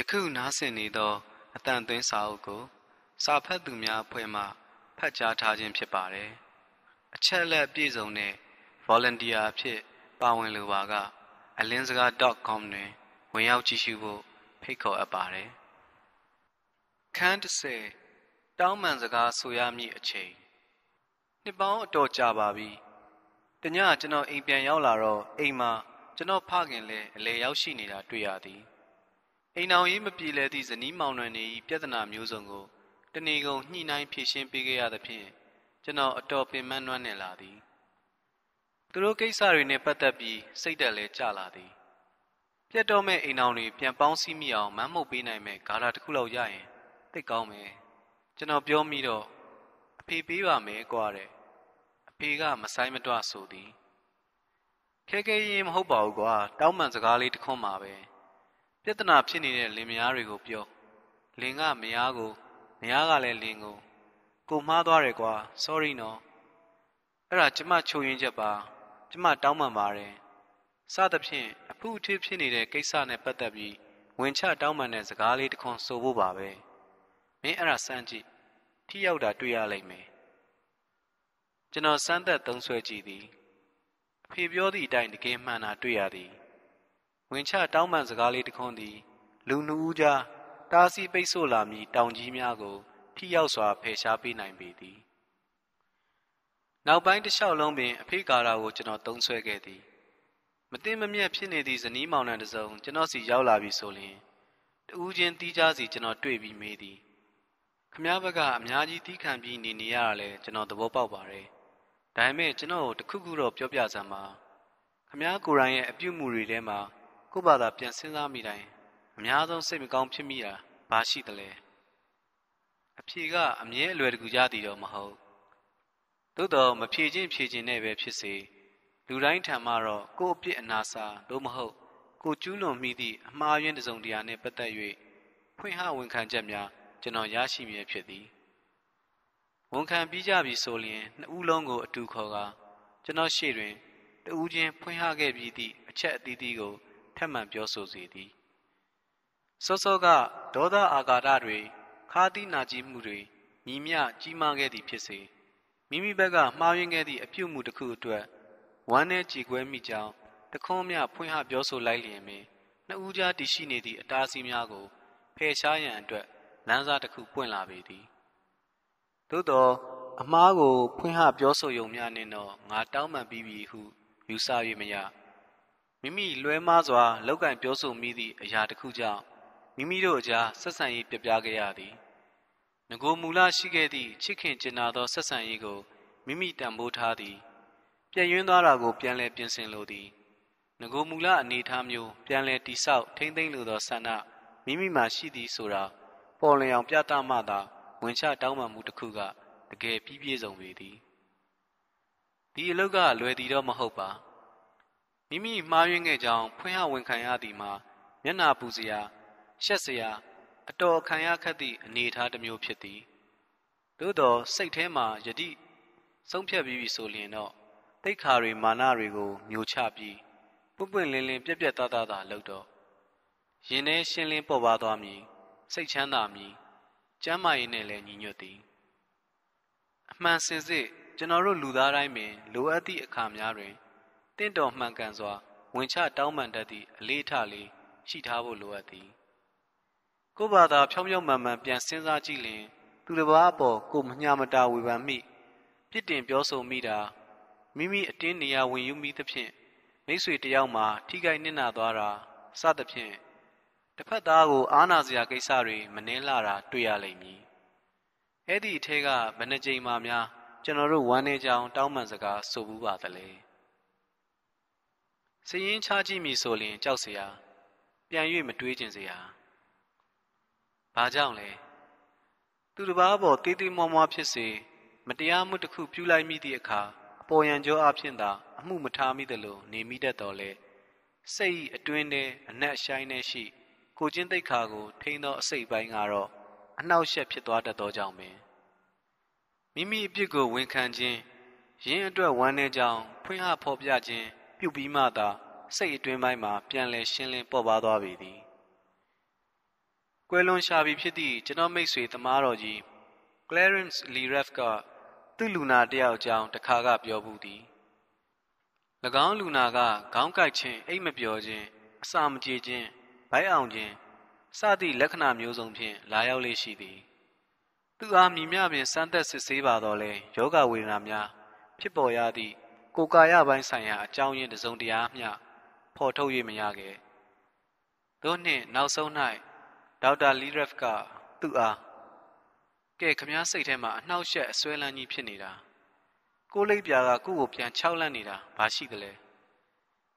ယခုနားဆင်နေသောအတန်သွင်းစာအုပ်ကို စာဖတ်သူများအဖွဲ့မှဖတ်ကြားထားခြင်းဖြစ်ပါတယ်။အချက်အလက်ပြည့်စုံတဲ့ volunteer အဖြစ်ပါဝင်လိုပါက alinsaga.com တွင်ဝင်ရောက်ကြည့်ရှုဖို့ဖိတ်ခေါ်အပ်ပါတယ်။ခန်း30တောင်းပန်စကားဆိုရမည့်အချိန်နှစ်ပေါင်းအတော်ကြာပါပြီ။တညကျွန်တော်အိမ်ပြန်ရောက်လာတော့အိမ်မှာကျွန်တော်ဖခင်လည်းအလေရောက်ရှိနေတာတွေ့ရသည်။ အိမ်အောင်ရေးမပြေလဲသည့်ဇနီးမောင်နှံတွေ၏ပြဿနာမျိုးစုံကိုတဏီကုံညှိနှိုင်းဖြေရှင်းပေးခဲ့ရသဖြင့်ကျွန်တော်အတော်ပင်ပန်းနွမ်းနယ်လာသည်သူတို့ကိစ္စတွေနဲ့ပတ်သက်ပြီးစိတ်တက်လဲကြလာသည်ပြတ်တော့မဲ့အိမ်အောင်တွေပြန်ပေါင်းစည်းမိအောင်မမ်းမှုတ်ပေးနိုင်မဲ့ဂါထာတစ်ခုလောက်ရရင်သိကောင်းမယ်ကျွန်တော်ပြောမိတော့အဖေပေးပါမယ်ကွာတဲ့အဖေကမဆိုင်မတွဆိုသည်ခဲခဲရင်မဟုတ်ပါဘူးကွာတောင်းပန်စကားလေးတစ်ခွန်းပါပဲ ပြဿနာဖြစ်နေတဲ့လင်မယားတွေကိုပြောလင်ကမယားကိုမယားကလည်းလင်ကိုကိုမှားသွားတယ်ကွာ sorry နော်အဲ့ဒါကျမချုပ်ရင်းချက်ပါကျမတောင်းပန်ပါတယ်စသဖြင့်အဖူအထစ်ဖြစ်နေတဲ့ကိစ္စနဲ့ပတ်သက်ပြီးဝင်ချတောင်းပန်တဲ့စကားလေးတစ်ခွန်းဆိုဖို့ပါပဲမင်းအဲ့ဒါစမ်းကြည့်ထိရောက်တာတွေ့ရလိမ့်မယ်ကျွန်တော်စမ်းသက်သုံးဆွဲကြည့်သည်အဖေပြောသည့်အတိုင်းတကယ်မှန်တာတွေ့ရသည် ဝင်ချတောင်းပန်စကားလေးတခွန်းသည် လူနှူးကြားတားဆီးပိတ်ဆို့လာမည်တောင်ကြီးများကိုထိရောက်စွာဖယ်ရှားပေးနိုင်ပေသည်နောက်ပိုင်းတစ်လျှောက်လုံးပင်အဖေကာရာကိုကျွန်တော်သုံးဆွဲခဲ့သည်မသိမမြတ်ဖြစ်နေသည့်ဇနီးမောင်နှံတစ်စုံကျွန်တော်စီရောက်လာပြီဆိုရင်တူးချင်းတီးကြစီကျွန်တော်တွေ့ပြီးမေးသည်ခမားဘက်ကအများကြီးတီးခံပြီးနေနေရတာလဲကျွန်တော်သဘောပေါက်ပါတယ်ဒါပေမဲ့ကျွန်တော်ကိုတခုခုတော့ပြောပြစမ်းပါခမားကိုယ်တိုင်ရဲ့အပြုတ်မှုတွေထဲမှာ ကို့ဘာသာပြန်စဉ်းစားမိတိုင်းအများဆုံးစိတ်မကောင်းဖြစ်မိတာဘာရှိသလဲအဖြေကအမြဲအလွယ်တကူကြသည်တော့မဟုတ်သို့တော့မဖြေချင်းဖြေချင်းနဲ့ပဲဖြစ်စေလူတိုင်းထံမှတော့ကို့အပြစ်အနာစာသို့မဟုတ်ကိုကျူးလွန်မိသည့်အမှားယွင်းတစုံတရာနှင့်ပတ်သက်၍ဖွင့်ဟဝန်ခံချက်များကျွန်တော်ရရှိမည်ဖြစ်သည်ဝန်ခံပြီးကြပြီဆိုလျင်နှစ်ဦးလုံးကိုအတူခေါ်ကာကျွန်တော်ရှေ့တွင်တဦးချင်းဖွင့်ဟခဲ့ပြီးသည့်အချက်အသီးသီးကို ထက်မှန်ပြောဆိုစေသည်စောစောကဒေါသအာဃာတတွေခါသီးနာကြည်မှုတွေညီမျှကြီးမားခဲ့သည်ဖြစ်စေမိမိဘက်ကမှားယွင်းခဲ့သည့်အပြုတ်မှုတစ်ခုအတွက်ဝမ်းနဲ့ကြည်ကွဲမိကြောင်းတခွန်းမြဖွင့်ဟပြောဆိုလိုက်လျင်ပင်နှစ်ဦးကြားတည်ရှိနေသည့်အတားအဆီးများကိုဖယ်ရှားရန်အတွက်လမ်းစာတစ်ခုပွင့်လာပေသည်သို့သောအမားကိုဖွင့်ဟပြောဆိုယုံများနှင့်တော့ငါတောင်းပန်ပြီးပြီဟုယူဆ၍မရ မိမိလွဲမှားစွာလောက်ကင်ပြောဆိုမိသည့်အရာတစ်ခုကြောင့်မိမိတို့အကြားဆက်ဆံရေးပြပြခဲ့ရသည်ငကိုမူလရှိခဲ့သည့်ချစ်ခင်ကျင်နာသောဆက်ဆံရေးကိုမိမိတံမိုးထားသည်ပြည့်ရင်းသွားတာကိုပြန်လည်ပြင်ဆင်လိုသည်ငကိုမူလအနေထားမျိုးပြန်လည်တိဆောက်ထိမ့်သိမ့်လိုသောဆန္ဒမိမိမှာရှိသည်ဆိုတာပေါ်လျောင်ပြသမှသာဝင်ချတောင်းပန်မှုတစ်ခုကတကယ်ပြီးပြည့်စုံပေသည်ဒီအလုပ်ကလွယ်သည်တော့မဟုတ်ပါ မိမိမှားယွင်းခဲ့ကြောင်းဖွင့်ဟဝန်ခံရသည်မှာမျက်နာပူစရာရှက်စရာအတော်ခံရခက်သည့်အနေအထားတစ်မျိုးဖြစ်သည်သို့သောစိတ်ထဲမှာယတိဆုံးဖြတ်ပြီးပြီဆိုလျင်တော့တိတ်ခါတွေမာနတွေကိုမျိုးချပြီးပွပွင့်လင်းလင်းပြက်ပြက်သားသားသာလှုပ်တော့ရင်ထဲရှင်းလင်းပေါ်ပါသွားမည်စိတ်ချမ်းသာမည်ကျမ်းမာရေးနဲ့လည်းညီညွတ်သည်အမှန်စင်စစ်ကျွန်တော်တို့လူသားတိုင်းပင်လိုအပ်သည့်အခါများတွင် တင့်တော်မှန်ကန်စွာဝင်ချတောင်းပန်တတ်သည့်အလေးထားလေးရှိထားဖို့လိုအပ်သည်ကိုယ်ဘာသာဖြောင်းဖြောင်းမှန်မှန်ပြန်စဉ်းစားကြည့်လျင်သူတစ်ပါးအပေါ်ကိုမညာမတာဝေဖန်မိပြစ်တင်ပြောဆိုမိတာမိမိအတင်းနေရာဝင်ယူမိသဖြင့်မိษွေတယောက်မှာထိခိုက်နစ်နာသွားတာစသဖြင့်တစ်ဖက်သားကိုအားနာစရာကိစ္စတွေမနှင်းလာတာတွေ့ရလိမ့်မည်အဲ့ဒီအထက်ကဘယ်နှကြိမ်မှများကျွန်တော်တို့ဝမ်းနေကြောင်တောင်းပန်စကားဆိုဘူးပါသလဲ စရင်ချကြည့်မိဆိုရင်ကြောက်เสียပြန်၍မတွေးကျင်เสียဘာကြောင့်လဲသူတစ်ပါးပေါ်တေးသေးမွားမွားဖြစ်စေမတရားမှုတစ်ခုပြုလိုက်မိသည့်အခါအပေါ်ယံကြောအဖြစ်သာအမှုမထားမိသလိုနေမိတတ်တော်လဲစိတ်အတွင်းထဲအနက်ရှိုင်းနေရှိ ကိုချင်းသိက္ခာကို ထိန်းသောအစိတ်ပိုင်းကတော့အနှောက်အယှက်ဖြစ်သွားတတ်သောကြောင့်ပင်မိမိအပြစ်ကိုဝန်ခံခြင်းရင်းအတွက်ဝမ်းနည်းကြောင်းဖွင့်ဟဖော်ပြခြင်း ပြုပြီးမှသာစိတ်အတွင်းပိုင်းမှာပြန်လည်ရှင်းလင်းပေါ်ပါသွားပေသည်ကွယ်လွန်ရှာပြီဖြစ်သည့်ကျွန်တော်မိတ်ဆွေသမားတော်ကြီး Clarence Lereff ကသူ့လူနာတယောက်အကြောင်းတခါကပြောဘူးသည်၎င်းလူနာကခေါင်းကိုက်ခြင်းအိတ်မပျော်ခြင်းအစာမကြေခြင်းဗိုက်အောင်ခြင်းစသည့်လက္ခဏာမျိုးစုံဖြင့်လာရောက်လေရှိသည်သူအားမြည်မြပင်စမ်းသက်စစ်ဆေးပါတော့လဲယောဂဝေဒနာများဖြစ်ပေါ်ရသည့် ကိုယ်ကာယပိုင်းဆိုင်ရာအကြောင်းရင်းတစုံတရာမျှဖော်ထုတ်၍မရခဲ့သို့နှင့်နောက်ဆုံး၌ဒေါက်တာလီရက်ဖ်ကသူ့အားကဲခမားစိတ်ထဲမှာအနှောက်အယှက်အစွဲလန်းကြီးဖြစ်နေတာကိုလိပ်ပြာကကို့ကိုပြန်ခြောက်လန့်နေတာဘာရှိသလဲ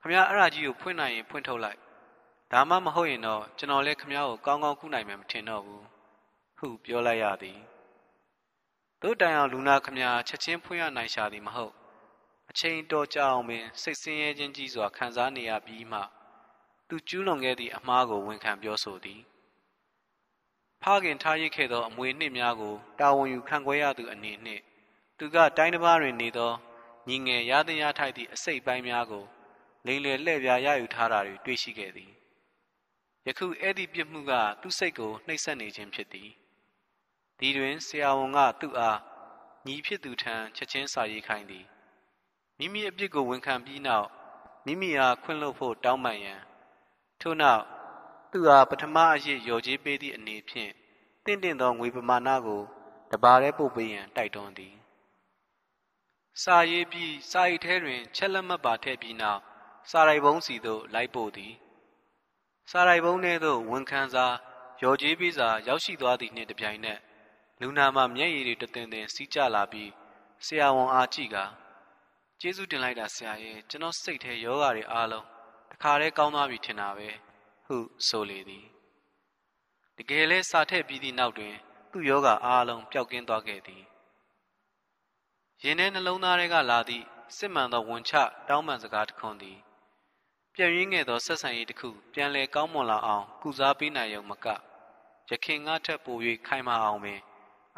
ခမားအရာကြီးကိုဖွင့်နိုင်ရင်ဖွင့်ထုတ်လိုက်ဒါမှမဟုတ်ရင်တော့ကျွန်တော်လည်းခမားကိုကောင်းကောင်းခုနိုင်မယ်မထင်တော့ဘူးဟုပြောလိုက်ရသည်တို့တိုင်အောင်လူနာခမားချက်ချင်းဖွင့်ရနိုင်ရှာသည်မဟုတ် အချိန်တော်ကြာအောင်ပင်စိတ်ဆင်းရဲခြင်းကြီးစွာခံစားနေရပြီးမှ သူကျူးလွန်ခဲ့သည့်အမှားကိုဝန်ခံပြောဆိုသည်ဖခင်ထားရစ်ခဲ့သောအမွေနှစ်များကိုတာဝန်ယူခံခွဲရသူအနေနှင့်သူကတိုင်းတစ်ပါးတွင်နေသောညီငယ်ရသရထိုက်သည့်အစိတ်ပိုင်းများကိုလိမ်လည်လှည့်ပြားရယူထားတာတွေတွေ့ရှိခဲ့သည်ယခုအဲ့ဒီပြစ်မှုကသူ့စိတ်ကိုနှိပ်စက်နေခြင်းဖြစ်သည်ဒီတွင်ဆရာဝန်ကသူ့အားညီဖြစ်သူထံချက်ချင်းစာရေးခိုင်းသည် မိမိအပြစ်ကိုဝန်ခံပြီးနောက်မိမိအားခွင့်လွှတ်ဖို့တောင်းပန်ရန်ထို့နောက်သူအားပထမအရေးရော်ကြီးပေးသည့်အနေဖြင့်တင့်တင့်သောငွေပမာဏကိုတပါးရဲပို့ပေးရန်တိုက်တွန်းသည်စာရေးပြီးစာအိတ်ထဲတွင် ချက်လက်မှတ်ပါထည့်ပြီးနောက်စာရိုက်ပုံးစီသို့လိုက်ပို့သည်စာရိုက်ပုံးထဲသို့ဝန်ခံစာရော်ကြီးပေးစာရောက်ရှိသွားသည့်နှင့်တပြိုင်နက်လူနာမှမျက်ရည်တွေတသင်သင်စီးကျလာပြီးဆရာဝန်အားကြည့်က ကျေးဇူးတင်လိုက်တာဆရာရဲ့ကျွန်တော်စိတ်ထဲယောဂါတွေအားလုံးတခါတည်းကောင်းသွားပြီထင်တာပဲဟုဆိုလေသည်တကယ်လဲစာထည့်ပြီးသည့်နောက်တွင် သူ့ယောဂအားလုံးပျောက်ကင်းသွားခဲ့သည်ရင်ထဲနှလုံးသားထဲကလာသည့်စစ်မှန်သောဝန်ချတောင်းပန်စကားတစ်ခွန်းသည်ပြည့်ရင်းခဲ့သောဆက်ဆံရေးတစ်ခုပြန်လည်ကောင်းမွန်လာအောင်ကုစားပေးနိုင်ရုံမကရခင်ငါထက်ပို၍ခိုင်မာအောင်ပင်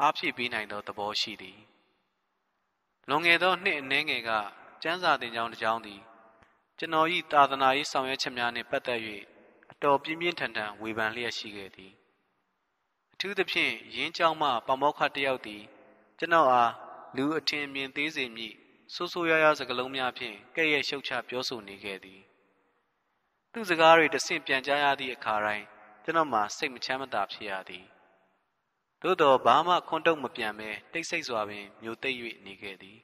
အားဖြည့်ပေးနိုင်သောသဘောရှိသည် လွန်ခဲ့သောနှစ်အနည်းငယ်ကကျမ်းစာသင်ကျောင်းတစ်ကျောင်းသည်ကျွန်တော်၏သာသနာရေးဆောင်ရွက်ချက်များနှင့်ပတ်သက်၍အတော်ပြင်းပြင်းထန်ထန်ဝေဖန်လျက်ရှိခဲ့သည်အထူးသဖြင့်ရင်းကျောင်းမှပမောက္ခတယောက်သည်ကျွန်တော်အားလူအထင်မြင်သေးစေမည်ဆိုးဆိုးရွားရွားစကားလုံးများဖြင့်ကဲ့ရဲ့ရှုတ်ချပြောဆိုနေခဲ့သည်သူစကားတွေတဆင့်ပြန်ကြားရသည့်အခါတိုင်းကျွန်တော်မှစိတ်မချမ်းမသာဖြစ်ရသည် သို့တော့ဘာမှခွန်းတုံးမပြန်ပဲတိတ်ဆိတ်စွာပင်မျိုးသိပ်၍နေခဲ့သည်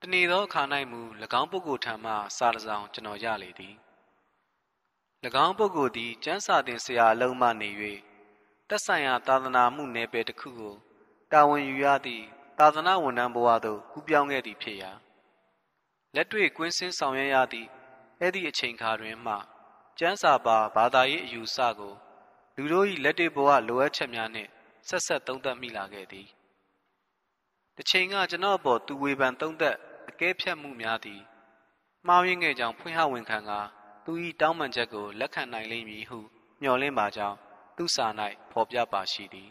တနေ့သောအခါ၌မူ၎င်းပုဂ္ဂိုလ်ထံမှစာတစောင်ကျွန်တော်ရလေသည်၎င်းပုဂ္ဂိုလ်သည်ကျမ်းစာသင်ဆရာအလုံးမှနေ၍တက်ဆိုင်ရာသာသနာမှုနယ်ပယ်တစ်ခုကိုတာဝန်ယူရသည့်သာသနာဝန်ထမ်းဘဝသို့ကူးပြောင်းခဲ့သည်ဖြစ်ရာလက်တွေ့ကွင်းစင်းဆောင်ရွက်ရသည့်အဲ့ဒီအချိန်ခါတွင်မှကျမ်းစာပါဘာသာရေးအယူဆကိုလူတို့၏လက်တွေ့ဘဝလိုအပ်ချက်များနှင့် ဆက်ဆက်သုံးသပ်မိလာခဲ့သည်တစ်ချိန်ကကျွန်တော်အပေါ်သူဝေဖန်သုံးသပ်အကဲဖြတ်မှုများသည်မှားယွင်းခဲ့ကြောင်းဖွင့်ဟဝန်ခံကသူ၏တောင်းပန်ချက်ကိုလက်ခံနိုင်လိမ့်မည်ဟုမျှော်လင့်ပါကြောင်းသူစာ၌ဖော်ပြပါရှိသည်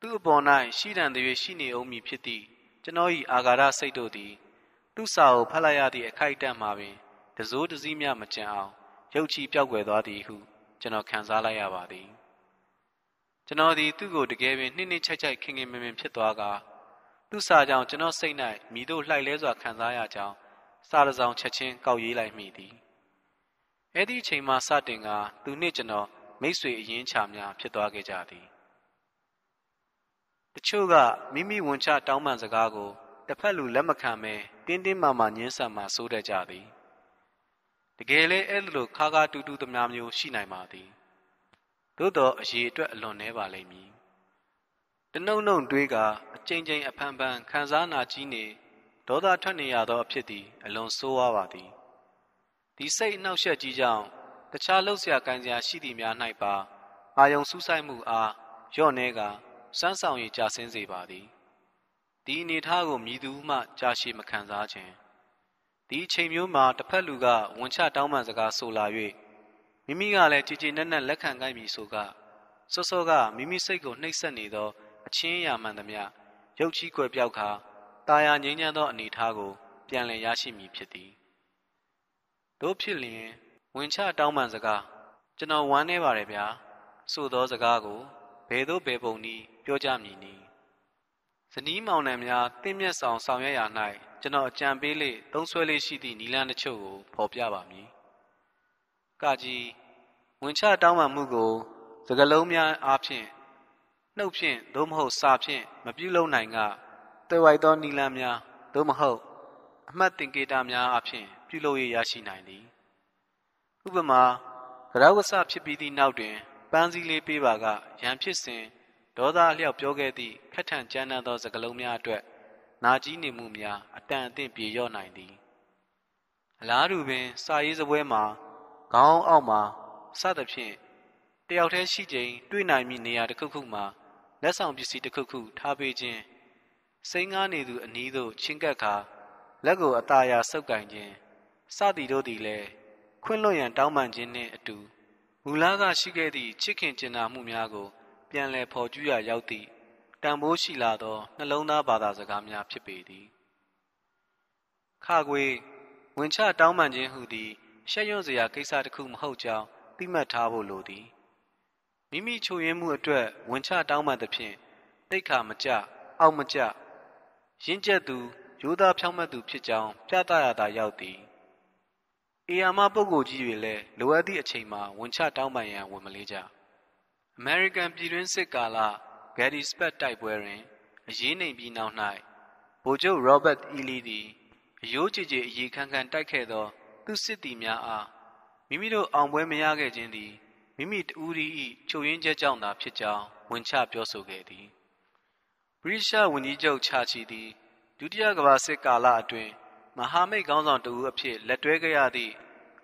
သူအပေါ်၌ရှိတံတည်းရှိနေအောင်မည်ဖြစ်သည့်ကျွန်တော်၏အာဃာတစိတ်တို့သည်သူစာကိုဖတ်လိုက်ရသည့်အခိုက်အတန့်မှာပင်တစိုးတစည်းမြမကြံအောင်ရုပ်ချီပြောက်ွယ်သွားသည်ဟုကျွန်တော်ခံစားလိုက်ရပါသည် ကျွန်တော်သည်သူ့ကိုတကယ်ပင်နှိမ့်နှိမ့်ချိုက်ချိုက်ခင်ခင်မင်မင်ဖြစ်သွားကာသူ့စာကြောင့်ကျွန်တော်စိတ်၌မိတို့လှိုက်လဲစွာခံစားရကြောင်းစာရဆောင်ချက်ချင်းကောက်ရေးလိုက်မိသည်အဲ့ဒီအချိန်မှစတင်ကသူနှင့်ကျွန်တော်မိတ်ဆွေအရင်ချာများဖြစ်သွားခဲ့ကြသည်တချို့ကမိမိဝန်ချတောင်းပန်စကားကိုတစ်ဖက်လူလက်မခံမဲတင်းတင်းမာမာညှင်းဆန်မှစိုးတတ်ကြသည်တကယ်လဲအဲ့လိုခါခါတူတူသမားမျိုးရှိနိုင်ပါသည် သို့တော့အရေးအတွက်အလွန်နှဲပါလိမ့်မည်တနှုံနှုံတွေးကအကြိမ်ကြိမ်အဖန်ဖန်ခံစားနာကြီးနေဒေါသထွက်နေရသောအဖြစ်သည်အလွန်ဆိုးဝါးပါသည်ဒီစိတ်အနှောက်အယှက်ကြီးကြောင့်တခြားလှုပ်ရှားကန်စရာရှိသည်များ၌ပါအာယုံစူးစိုက်မှုအားရော့နေကစမ်းဆောင်ရည်ကြာဆင်းစေပါသည်ဒီအနေထားကိုမြည်သူမှကြာရှည်မခံစားခြင်းဒီအချိန်မျိုးမှာတစ်ဖက်လူကဝန်ချတောင်းပန်စကားဆိုလာ၍ မိမိကလည်းကြည်ကြည်နက်နက်လက်ခံကြပြီဆိုကစောစောကမိမိစိတ်ကိုနှိပ်စက်နေသောအချင်းရာမှန်သမျှရုပ်ချီးကွယ်ပြောက်ခါတာယာငြိမ်းချမ်းသောအနေထားကို ပြန်လည်ရရှိမည်ဖြစ်သည်တို့ဖြစ်လျင်ဝင်ချတောင်းပန်စကားကျွန်တော်ဝမ်းနေပါတယ်ဗျာဆိုသောစကားကိုဘယ်သို့ဘယ်ပုံနည်းပြောကြမည်နည်းဇနီးမောင်နှံများတင့်မြတ်ဆောင်ဆောင်ရွက်ရာ၌ကျွန်တော်အကြံပေးလေသုံးဆွဲလေးရှိသည့်နီလန်းတစ်ချို့ကိုဖော်ပြပါမည်။ ကကြီးဝင်ချတောင်းပန်မှုကိုစကလုံးများအားဖြင့်နှုတ်ဖြင့်သို့မဟုတ်စာဖြင့်မပြုလုပ်နိုင်ကတွေ့ဝိုက်သောနီလန်းများသို့မဟုတ်အမှတ်သင်္ကေတများအားဖြင့်ပြုလုပ်ရရရှိနိုင်သည်။ဥပမာကရဝဆဖြစ်ပြီးသည့်နောက်တွင်ပန်းစည်းလေးပေးပါကရန်ဖြစ်စဉ်ဒေါသအလျောက်ပြောခဲ့သည့်ခက်ထန်ကြမ်းတမ်းသောစကားလုံးများအတွက်နာကြီးနေမှုများအတန်အသင့်ပြေလျော့နိုင်သည်အလားတူပင်စာရေးစပွဲမှာ ခေါင်းအောက်မှာစသဖြင့်တယောက်တည်းရှိချိန်တွေ့နိုင်မည့်နေရာတစ်ခုခုမှာလက်ဆောင်ပစ္စည်းတစ်ခုခုထားပေးခြင်းစိန်ကားနေသူအနီးသို့ချင်းကပ်ခါလက်ကိုအသာရဆုပ်ကင်ခြင်းစသည်တို့သည်လည်းခွင့်လွှတ်ရန်တောင်းပန်ခြင်းနှင့်အတူမူလကရှိခဲ့သည့်ချစ်ခင်ကျင်နာမှုများကို ပြန်လည်ဖော်ကျူးရရောက်သည့်တန်ဖိုးရှိလာသောနှလုံးသားဘာသာစကားများဖြစ်ပေသည်ခါခွေဝင်ချတောင်းပန်ခြင်းဟုသည် ရှက်ရွံ့စရာကိစ္စတစ်ခုမဟုတ်ကြောင်းသိမှတ်ထားဖို့လိုသည်မိမိချိုရင်းမှုအတွက်ဝင်ချတောင်းပန်သဖြင့်တိတ်ခါမကြအောက်မကြရင့်ကျက်သူရိုးသားဖြောင့်မတ်သူဖြစ်ကြောင်းပြသရတာရောက်သည်အေယာမပုဂ္ဂိုလ်ကြီးတွေလည်းလိုအပ်သည့်အချိန်မှာဝန်ချတောင်းပန်ရန်ဝန်မလေးကြအမေရိကန်ပြည်တွင်းစစ်ကာလဂယ်ဒီစပက်တိုက်ပွဲတွင်အရေးနိုင်ပြီးနောက်၌ဗိုလ်ချုပ်ရောဘတ်အီလီသည်အယိုးကြည်ကြည်အရေးခန်းခန်းတိုက်ခဲ့သော သူစစ်သည်များအားမိမိတို့အောင်ပွဲမရခဲ့ခြင်းသည်မိမိတူရီ၏ချုပ်ရင်းချက်ကြောင့်သာဖြစ်ကြောင်းဝန်ချပြောဆိုခဲ့သည်ဗြိတိရှဝန်ကြီးချုပ်ချာချီသည်ဒုတိယကမ္ဘာစစ်ကာလအတွင်းမဟာမိတ်ခေါင်းဆောင်တဦးအဖြစ်လက်တွဲခဲ့ရသည့်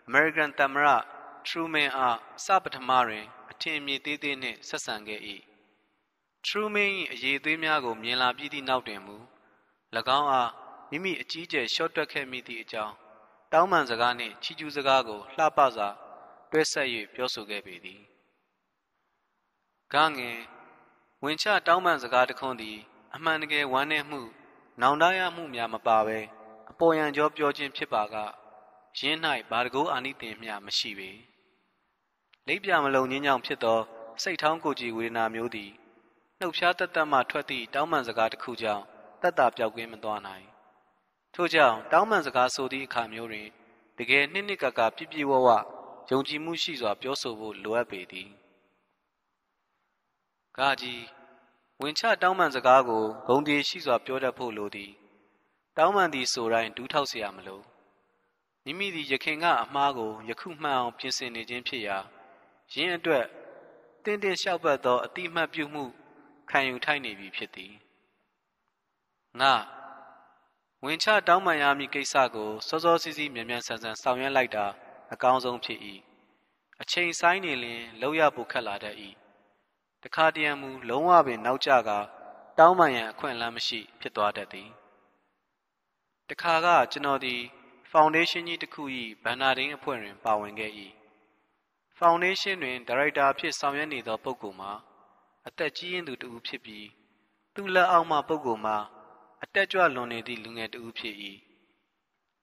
အမေရိကန်သမ္မတထရူမန်အားစပထမတွင် အထင်အမြင်သေးသေးနှင့်ဆက်ဆံခဲ့၏ထရူမန်၏အရေးသေးများကိုမြင်လာပြီးသည့်နောက်တွင်မူ၎င်းအားမိမိအကြီးကျယ်ရှော့တွက်ခဲ့မိသည့်အကြောင်း တောင်းပန်စကားနှင့်ချီးကျူးစကားကိုလှပစွာတွဲဆက်၍ပြောဆိုခဲ့ပေသည်။ဂငင်ဝင်ချတောင်းပန်စကားတခွန်းသည် အမှန်တကယ်ဝမ်းနည်းမှု နောင်တရမှုများမပါဘဲအပေါ်ယံကြောပြောခြင်းဖြစ်ပါကယင်း၌ဘာတကူအာနိသင်မျှမရှိပေ။လိပ်ပြမလုံငင်းကြောင့်ဖြစ်သော စိတ်ထောင်းကိုကြည်ဝေဒနာမျိုးသည်နှုတ်ဖျားတသက်မှထွက်သည့်တောင်းပန်စကားတစ်ခုကြောင့်တက်တာပြောက်ကင်းမသွားနိုင်။ ထို့ကြောင့်တောင်းပန်စကားဆိုသည့်အခါမျိုးတွင်တကယ်နှစ်နှစ်ကကပြည့်ပြည့်ဝဝယုံကြည်မှုရှိစွာပြောဆိုဖို့လိုအပ်ပေသည်။ကာကြီးဝင်ချတောင်းပန်စကားကိုဂုံတီရှိစွာပြောတတ်ဖို့လိုသည်။တောင်းပန်သည်ဆိုတိုင်းဒူးထောက်เสียမလို့မိမိသည်ယခင်ကအမှားကိုယခုမှန်အောင်ပြင်ဆင်နေခြင်းဖြစ်ရာယင်းအတွက်တင်းတင်းလျှောက်ပတ်သောအတိမတ်ပြုမှုခံယူထိုက်နေပြီဖြစ်သည်။ငါ ဝင်ချတောင်းပန်ရမည့်ကိစ္စကိုစောစောစီးစီးမြန်မြန်ဆန်ဆန်ဆောင်ရွက်လိုက်တာအကောင်းဆုံးဖြစ်၏အချိန်ဆိုင်နေလင်လောက်ရဖို့ခက်လာတတ်၏တခါတရံမူလုံးဝပင်နောက်ကျကတောင်းပန်ရန်အခွင့်အလမ်းမရှိ ဖြစ်သွားတတ်သည်တခါကကျွန်တော်သည်ဖောင်ဒေးရှင်းကြီးတစ်ခု၏ဘန်နာဒင်းအဖွဲ့တွင်ပါဝင်ခဲ့၏ဖောင်ဒေးရှင်းတွင်ဒါရိုက်တာဖြစ်ဆောင်ရွက်နေသောပုဂ္ဂိုလ်မှာအသက်ကြီးရင်သူတဦးဖြစ်ပြီးသူ့လက်အောက်မှပုဂ္ဂိုလ်မှာ အတက်ကြွလွန်နေသည့်လူငယ်တဦးဖြစ်၏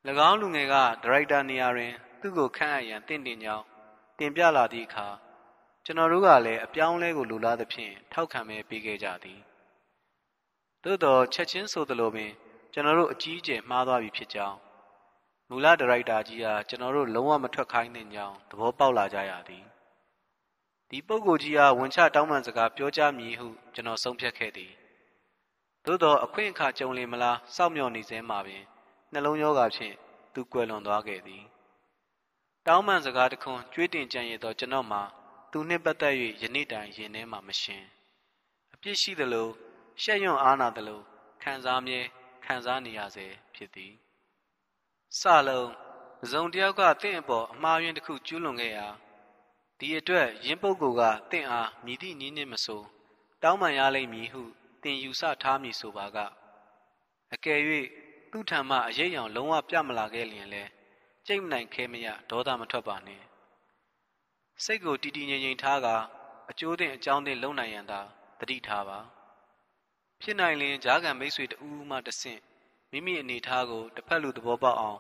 ၎င်းလူငယ်ကဒါရိုက်တာနေရာတွင် သူ့ကိုခန့်အပ်ရန်တင့်တင်ကြောင်းတင်ပြလာသည့်အခါကျွန်တော်တို့ကလည်းအပြောင်းလဲကိုလူလားသဖြင့်ထောက်ခံမဲပေးခဲ့ကြသည်သို့တော့ချက်ချင်းဆိုသလိုပင် ကျွန်တော်တို့အကြီးအကျယ်မှားသွားပြီဖြစ်ကြောင်းမူလဒါရိုက်တာကြီးကကျွန်တော်တို့လုံးဝမထွက်ခိုင်းတဲ့ကြောင်းသဘောပေါက်လာကြရသည်ဒီပုဂ္ဂိုလ်ကြီးကဝန်ချတောင်းပန်စကားပြောကြမည်ဟုကျွန်တော်ဆုံးဖြတ်ခဲ့သည် သို့တော့အခွင့်အခါကြုံလေမလားစောင့်မျှော်နေစဲမှာပင်နှလုံးရောဂါဖြင့်သူကွယ်လွန်သွားခဲ့သည်တောင်းပန်စကားတခွန်းကြွေးတင်ကြံရသောကျွန်တော်မှာသူနှင့်ပတ်သက်၍ယနေ့တိုင်ရင်ထဲမှာမရှင်အပြစ်ရှိသလိုရှက်ရွံ့အားနာသလိုခံစားမြဲခံစားနေရစေဖြစ်သည်စလုံးဇုံတယောက်ကတင့်အပေါ်အမှားယွင်းတစ်ခုကျူးလွန်ခဲ့ရာဒီအတွက်ယင်းပုဂ္ဂိုလ်ကတင့်အားမြည်သည့်နည်းနှင့်မဆိုတောင်းပန်ရလိမ့်မည်ဟု တင်ယူဆထားမည်ဆိုပါကအကယ်၍သူ့ထံမှအရေးအောင်လုံးဝပြမလာခဲ့လျင်လဲကြိတ်မနိုင်ခဲမရဒေါသမထွက်ပါနဲ့စိတ်ကိုတည်တည်ငြိမ်ငြိမ်ထားကအကျိုးတင်အကြောင်းတင်လုံနိုင်ရန်သာတတိထားပါဖြစ်နိုင်လင်ဂျားကံမိတ်ဆွေတူမှတဆင့်မိမိအနေထားကိုတစ်ဖက်လူသဘောပေါက်အောင်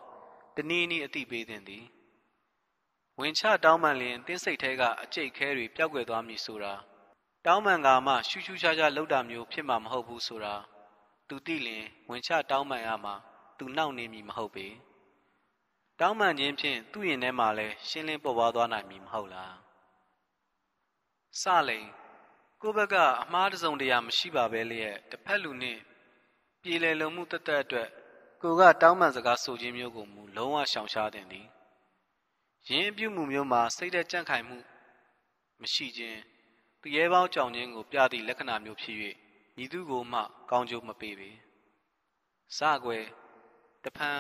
တနည်းနည်းအသိပေးသင့်သည်ဝဝင်ချတောင်းပန်လျင်တင်းစိတ်ထဲကအကျိတ်ခဲတွေပျောက်ကွယ်သွားမည်ဆိုတာ တောင်းပန်ကမှရှူးရှူးခြားခြားလှုပ်တာမျိုးဖြစ်မှာမဟုတ်ဘူးဆိုတာသူသိလျင်ဝင်ချတောင်းပန်ရမှာသူနှောင့်နေမည်မဟုတ်ပေတောင်းပန်ခြင်းဖြင့်သူ့ရင်ထဲမှာလဲရှင်းလင်းပေါ်ပွားသွားနိုင်မည်မဟုတ်လားစလိန်ကိုဘက်ကအမှားတစုံတရာမရှိပါပဲလျက်တစ်ဖက်လူနှင့်ပြေလည်လုံမှုတသက်အတွက်ကိုကတောင်းပန်စကားဆိုခြင်းမျိုးကိုမူလုံးဝရှောင်ရှားတင်သည်ယင်းပြုမှုမျိုးမှာစိတ်သက်ကြံ့ခိုင်မှုမရှိခြင်း သူရဲပေါင်းကြောင်ခြင်းကိုပြသည့်လက္ခဏာမျိုးဖြစ်၍ညီသူကိုမှကောင်းကျိုးမပေးပေစကွယ်တဖန်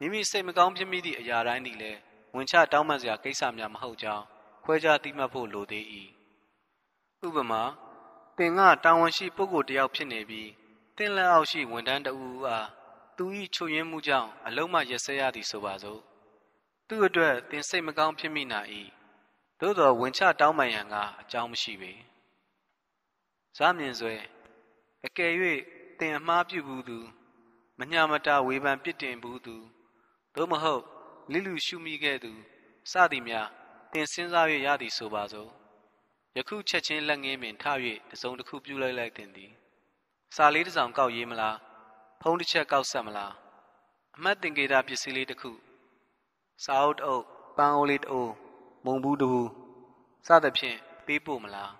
မိမိစိတ်မကောင်းဖြစ်မိသည့်အရာတိုင်းသည်လည်းဝင်ချတောင်းပန်စရာကိစ္စများမဟုတ်ကြောင်းခွဲခြားသိမှတ်ဖို့လိုသေး၏ဥပမာသင်ကတာဝန်ရှိပုဂ္ဂိုလ်တစ်ယောက်ဖြစ်နေပြီးသင်လက်အောက်ရှိဝန်ထမ်းတဦးအားသူ၏ချွတ်ယွင်းမှုကြောင့်အလုံးမရက်စဲရသည်ဆိုပါစို့သူ့အတွက်သင်စိတ်မကောင်းဖြစ်မိနာ၏ သို့သောဝင်ချတောင်းပန်ရန်ကအကြောင်းမရှိပေဇာမြင်စွဲအကယ်၍သင်အမှားပြုဘူးသူမညာမတာဝေဖန်ပြစ်တင်ဘူးသူသို့မဟုတ်လိလူရှုမိခဲ့သူစသည်များသင်စဉ်းစား၍ရသည်ဆိုပါစို့ယခုချက်ချင်းလက်ငင်းပင်ထ၍တစုံတစ်ခုပြုလိုက်လိုက်တင်သည်စာလေးတစ်စောင်ကောက်ရေးမလားဖုံးတစ်ချက်ကောက်ဆက်မလားအမှတ်တင်ကေတာပစ္စည်းလေးတစ်ခုစာအုပ်တအုပ်ပန်းအိုးလေးတအိုး မုံဘူးတဘူးစသဖြင့်ပေးပို့မလား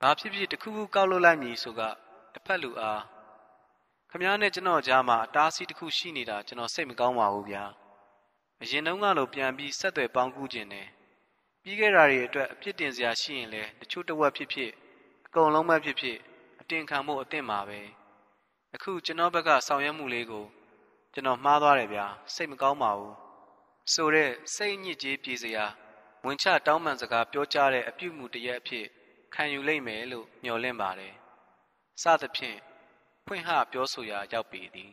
ဘာဖြစ်ဖြစ်တစ်ခုခုကောက်လို့လိုက်မည်ဆိုကတစ်ဖက်လူအားခမားနဲ့ကျွန်တော်ကြားမှာအတားဆီးတစ်ခုရှိနေတာကျွန်တော်စိတ်မကောင်းပါဘူးဗျာအရင်တုန်းကလိုပြန်ပြီးဆက်သွယ်ပေါင်းကူးခြင်းနဲ့ပြီးခဲ့တာတွေအတွက်အပြစ်တင်စရာရှိရင်လည်းတချို့တဝက်ဖြစ်ဖြစ်အကုန်လုံးပဲဖြစ်ဖြစ်အတင်ခံဖို့အသင့်ပါပဲအခုကျွန်တော်ဘက်ကဆောင်ရွက်မှုလေးကိုကျွန်တော်မှားသွားတယ်ဗျာစိတ်မကောင်းပါဘူး ဆိုတဲ့စိတ်ညစ်ကြေးပြေစရာဝင်ချတောင်းပန်စကားပြောကြားတဲ့အပြုမှုတရက်အဖြစ်ခံယူလိမ့်မယ်လို့မျှော်လင့်ပါတယ်စသဖြင့်ဖွင့်ဟပြောဆိုရာရောက်ပေသည်